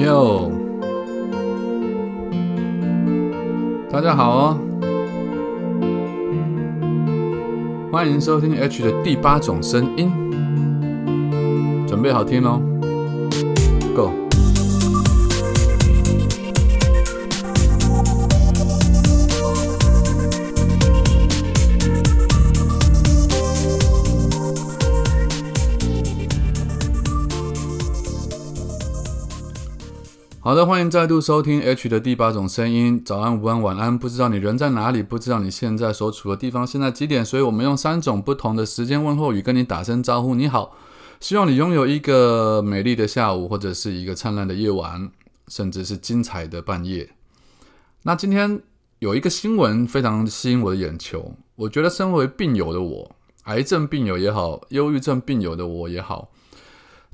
哟，大家好哦，欢迎收听 H 的第八种声音，准备好听喽好的，欢迎再度收听 H 的第八种声音。早安、午安、晚安，不知道你人在哪里，不知道你现在所处的地方现在几点，所以我们用三种不同的时间问候语跟你打声招呼。你好，希望你拥有一个美丽的下午，或者是一个灿烂的夜晚，甚至是精彩的半夜。那今天有一个新闻非常吸引我的眼球，我觉得身为病友的我，癌症病友也好，忧郁症病友的我也好。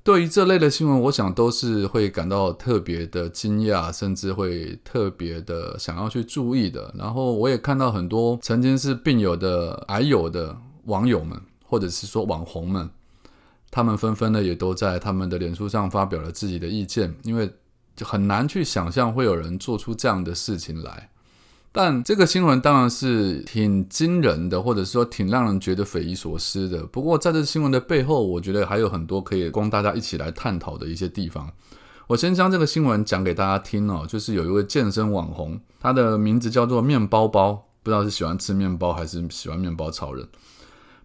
对于这类的新闻，我想都是会感到特别的惊讶，甚至会特别的想要去注意的。然后我也看到很多曾经是病友的癌友的网友们，或者是说网红们，他们纷纷的也都在他们的脸书上发表了自己的意见，因为就很难去想象会有人做出这样的事情来。但这个新闻当然是挺惊人的，或者说挺让人觉得匪夷所思的。不过在这新闻的背后，我觉得还有很多可以供大家一起来探讨的一些地方。我先将这个新闻讲给大家听哦，就是有一位健身网红，他的名字叫做面包包，不知道是喜欢吃面包还是喜欢面包超人。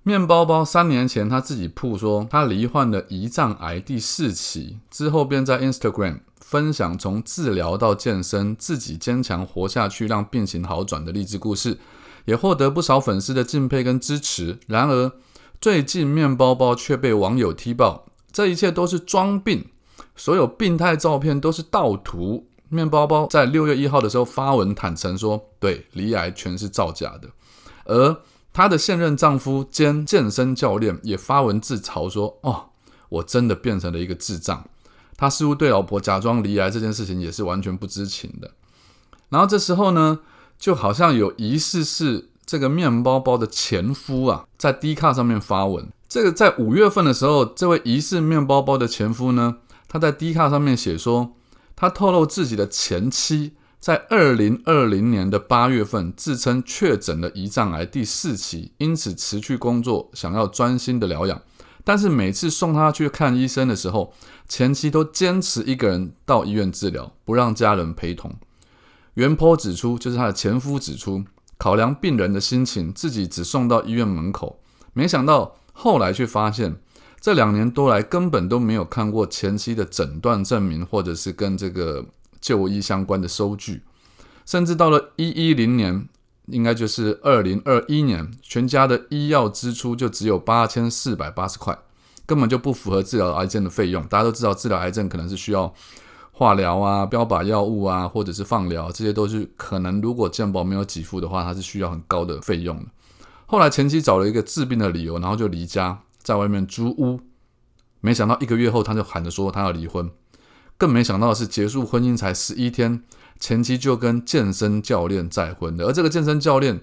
面包包三年前他自己曝说，他罹患了胰脏癌第四期之后，便在 Instagram。分享从治疗到健身，自己坚强活下去，让病情好转的励志故事，也获得不少粉丝的敬佩跟支持。然而，最近面包包却被网友踢爆，这一切都是装病，所有病态照片都是盗图。面包包在六月一号的时候发文坦诚说，对，离癌全是造假的。而她的现任丈夫兼健身教练也发文自嘲说，哦，我真的变成了一个智障。他似乎对老婆假装离癌这件事情也是完全不知情的。然后这时候呢，就好像有疑似是这个面包包的前夫啊，在 D 卡上面发文。这个在五月份的时候，这位疑似面包包的前夫呢，他在 D 卡上面写说，他透露自己的前妻在二零二零年的八月份自称确诊了胰脏癌第四期，因此辞去工作，想要专心的疗养。但是每次送他去看医生的时候，前妻都坚持一个人到医院治疗，不让家人陪同。袁坡指出，就是他的前夫指出，考量病人的心情，自己只送到医院门口。没想到后来却发现，这两年多来根本都没有看过前妻的诊断证明，或者是跟这个就医相关的收据。甚至到了一一零年。应该就是二零二一年，全家的医药支出就只有八千四百八十块，根本就不符合治疗癌症的费用。大家都知道，治疗癌症可能是需要化疗啊、标靶药物啊，或者是放疗，这些都是可能如果健保没有给付的话，它是需要很高的费用的。后来前妻找了一个治病的理由，然后就离家，在外面租屋。没想到一个月后，他就喊着说他要离婚。更没想到的是，结束婚姻才十一天。前妻就跟健身教练再婚的，而这个健身教练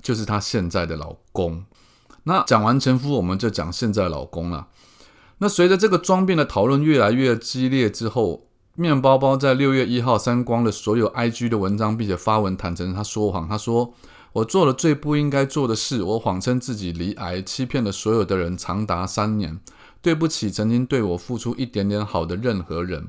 就是她现在的老公。那讲完前夫，我们就讲现在老公了。那随着这个装病的讨论越来越激烈之后，面包包在六月一号删光了所有 IG 的文章，并且发文坦诚他说谎。他说：“我做了最不应该做的事，我谎称自己离癌，欺骗了所有的人长达三年。对不起，曾经对我付出一点点好的任何人。”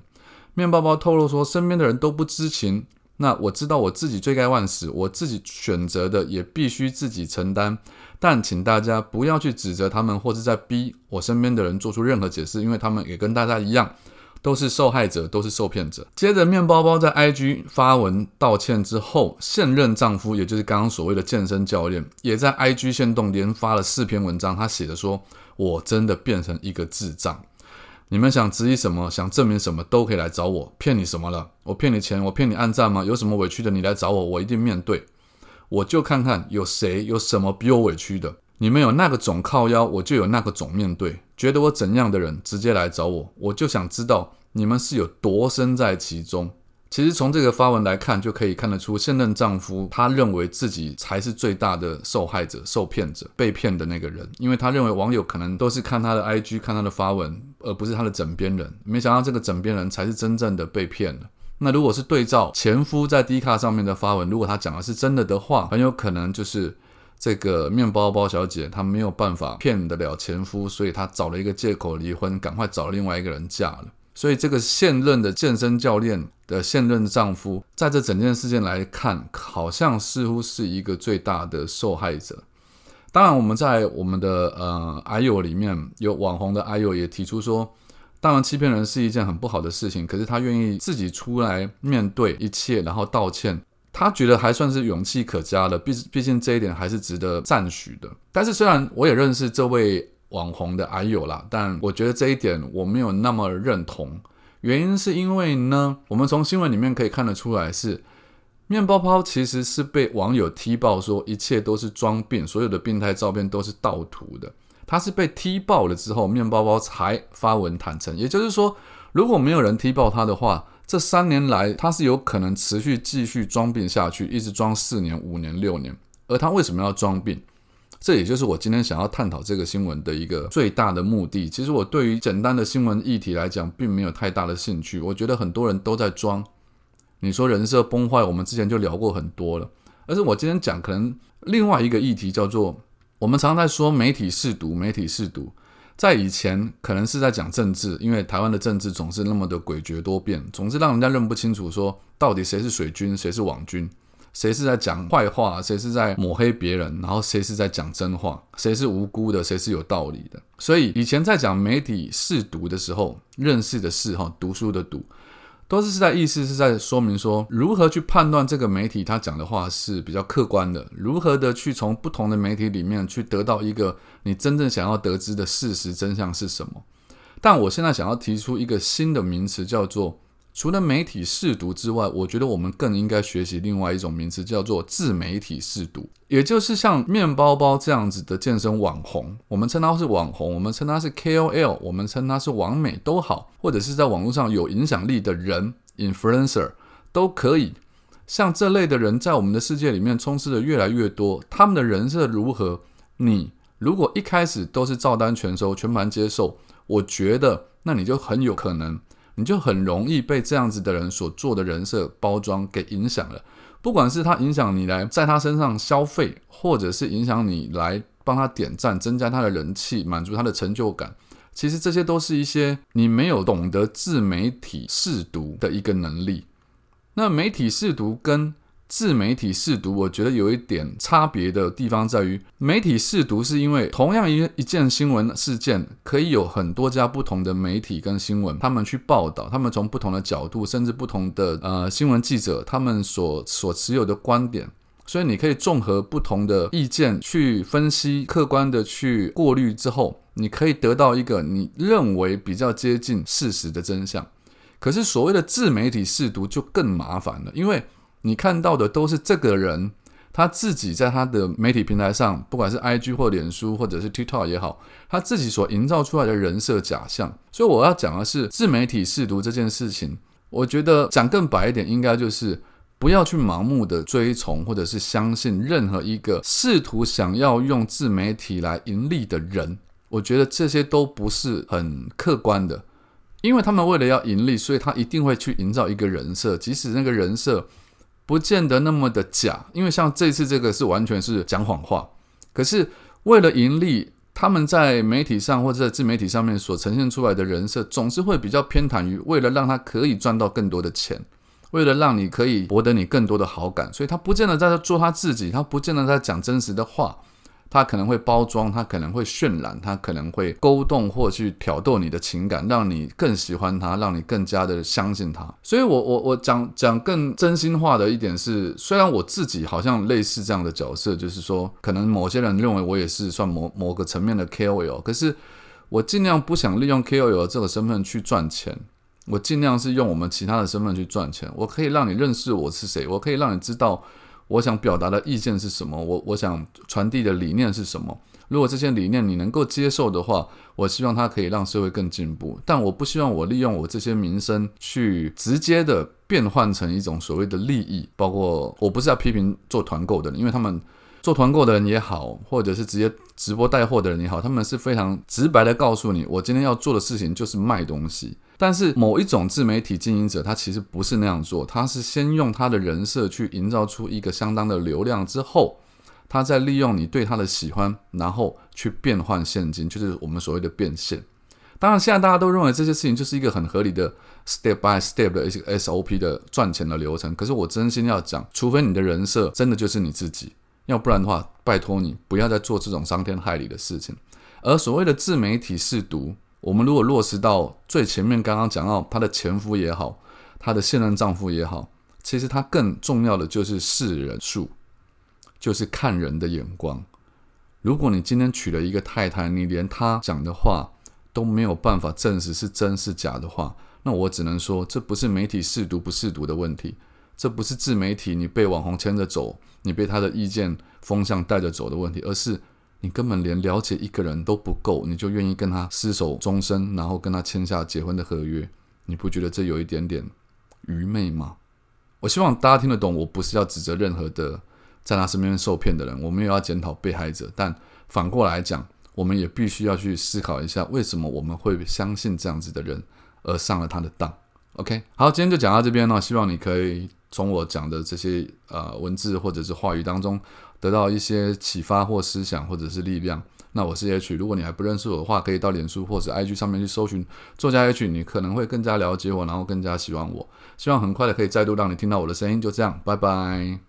面包包透露说，身边的人都不知情。那我知道我自己罪该万死，我自己选择的也必须自己承担。但请大家不要去指责他们，或是在逼我身边的人做出任何解释，因为他们也跟大家一样，都是受害者，都是受骗者。接着，面包包在 IG 发文道歉之后，现任丈夫，也就是刚刚所谓的健身教练，也在 IG 线动连发了四篇文章，他写的说：“我真的变成一个智障。”你们想质疑什么，想证明什么，都可以来找我。骗你什么了？我骗你钱，我骗你暗赞吗？有什么委屈的，你来找我，我一定面对。我就看看有谁有什么比我委屈的。你们有那个种靠腰，我就有那个种面对。觉得我怎样的人，直接来找我。我就想知道你们是有多身在其中。其实从这个发文来看，就可以看得出现任丈夫他认为自己才是最大的受害者、受骗者、被骗的那个人，因为他认为网友可能都是看他的 IG、看他的发文，而不是他的枕边人。没想到这个枕边人才是真正的被骗了。那如果是对照前夫在 D 卡上面的发文，如果他讲的是真的的话，很有可能就是这个面包包小姐她没有办法骗得了前夫，所以她找了一个借口离婚，赶快找另外一个人嫁了。所以，这个现任的健身教练的现任丈夫，在这整件事件来看，好像似乎是一个最大的受害者。当然，我们在我们的呃 I U 里面有网红的 I U 也提出说，当然欺骗人是一件很不好的事情，可是他愿意自己出来面对一切，然后道歉，他觉得还算是勇气可嘉的。毕毕竟这一点还是值得赞许的。但是，虽然我也认识这位。网红的还有啦，但我觉得这一点我没有那么认同。原因是因为呢，我们从新闻里面可以看得出来，是面包包其实是被网友踢爆说一切都是装病，所有的病态照片都是盗图的。他是被踢爆了之后，面包包才发文坦诚。也就是说，如果没有人踢爆他的话，这三年来他是有可能持续继续装病下去，一直装四年、五年、六年。而他为什么要装病？这也就是我今天想要探讨这个新闻的一个最大的目的。其实我对于简单的新闻议题来讲，并没有太大的兴趣。我觉得很多人都在装。你说人设崩坏，我们之前就聊过很多了。而是我今天讲可能另外一个议题叫做，我们常常在说媒体试毒，媒体试毒。在以前可能是在讲政治，因为台湾的政治总是那么的诡谲多变，总是让人家认不清楚，说到底谁是水军，谁是网军。谁是在讲坏话？谁是在抹黑别人？然后谁是在讲真话？谁是无辜的？谁是有道理的？所以以前在讲媒体试读的时候，认识的是哈，读书的读，都是是在意思是在说明说，如何去判断这个媒体他讲的话是比较客观的，如何的去从不同的媒体里面去得到一个你真正想要得知的事实真相是什么。但我现在想要提出一个新的名词，叫做。除了媒体试读之外，我觉得我们更应该学习另外一种名词，叫做自媒体试读。也就是像面包包这样子的健身网红，我们称他是网红，我们称他是 KOL，我们称他是网美都好，或者是在网络上有影响力的人 （influencer） 都可以。像这类的人在我们的世界里面充斥的越来越多，他们的人设如何？你如果一开始都是照单全收、全盘接受，我觉得那你就很有可能。你就很容易被这样子的人所做的人设包装给影响了，不管是他影响你来在他身上消费，或者是影响你来帮他点赞、增加他的人气、满足他的成就感，其实这些都是一些你没有懂得自媒体试读的一个能力。那媒体试读跟自媒体试读，我觉得有一点差别的地方在于，媒体试读是因为同样一一件新闻事件，可以有很多家不同的媒体跟新闻，他们去报道，他们从不同的角度，甚至不同的呃新闻记者，他们所所持有的观点，所以你可以综合不同的意见去分析，客观的去过滤之后，你可以得到一个你认为比较接近事实的真相。可是所谓的自媒体试读就更麻烦了，因为你看到的都是这个人他自己在他的媒体平台上，不管是 IG 或脸书或者是 TikTok 也好，他自己所营造出来的人设假象。所以我要讲的是自媒体试读这件事情。我觉得讲更白一点，应该就是不要去盲目的追从或者是相信任何一个试图想要用自媒体来盈利的人。我觉得这些都不是很客观的，因为他们为了要盈利，所以他一定会去营造一个人设，即使那个人设。不见得那么的假，因为像这次这个是完全是讲谎话。可是为了盈利，他们在媒体上或者在自媒体上面所呈现出来的人设，总是会比较偏袒于为了让他可以赚到更多的钱，为了让你可以博得你更多的好感，所以他不见得在做他自己，他不见得在讲真实的话。他可能会包装，他可能会渲染，他可能会勾动或去挑逗你的情感，让你更喜欢他，让你更加的相信他。所以，我我我讲讲更真心话的一点是，虽然我自己好像类似这样的角色，就是说，可能某些人认为我也是算某某个层面的 KOL，可是我尽量不想利用 KOL 这个身份去赚钱，我尽量是用我们其他的身份去赚钱。我可以让你认识我是谁，我可以让你知道。我想表达的意见是什么？我我想传递的理念是什么？如果这些理念你能够接受的话，我希望它可以让社会更进步。但我不希望我利用我这些名声去直接的变换成一种所谓的利益。包括我不是要批评做团购的人，因为他们做团购的人也好，或者是直接直播带货的人也好，他们是非常直白的告诉你，我今天要做的事情就是卖东西。但是某一种自媒体经营者，他其实不是那样做，他是先用他的人设去营造出一个相当的流量之后，他再利用你对他的喜欢，然后去变换现金，就是我们所谓的变现。当然，现在大家都认为这些事情就是一个很合理的 step by step 的一些 SOP 的赚钱的流程。可是我真心要讲，除非你的人设真的就是你自己，要不然的话，拜托你不要再做这种伤天害理的事情。而所谓的自媒体试读。我们如果落实到最前面，刚刚讲到她的前夫也好，她的现任丈夫也好，其实她更重要的就是视人数，就是看人的眼光。如果你今天娶了一个太太，你连她讲的话都没有办法证实是真是假的话，那我只能说，这不是媒体试毒不试毒的问题，这不是自媒体你被网红牵着走，你被他的意见风向带着走的问题，而是。你根本连了解一个人都不够，你就愿意跟他厮守终身，然后跟他签下结婚的合约？你不觉得这有一点点愚昧吗？我希望大家听得懂，我不是要指责任何的在他身边受骗的人，我没有要检讨被害者，但反过来讲，我们也必须要去思考一下，为什么我们会相信这样子的人而上了他的当？OK，好，今天就讲到这边了，希望你可以从我讲的这些呃文字或者是话语当中。得到一些启发或思想，或者是力量。那我是 H，如果你还不认识我的话，可以到脸书或者 IG 上面去搜寻作家 H，你可能会更加了解我，然后更加喜欢我。希望很快的可以再度让你听到我的声音。就这样，拜拜。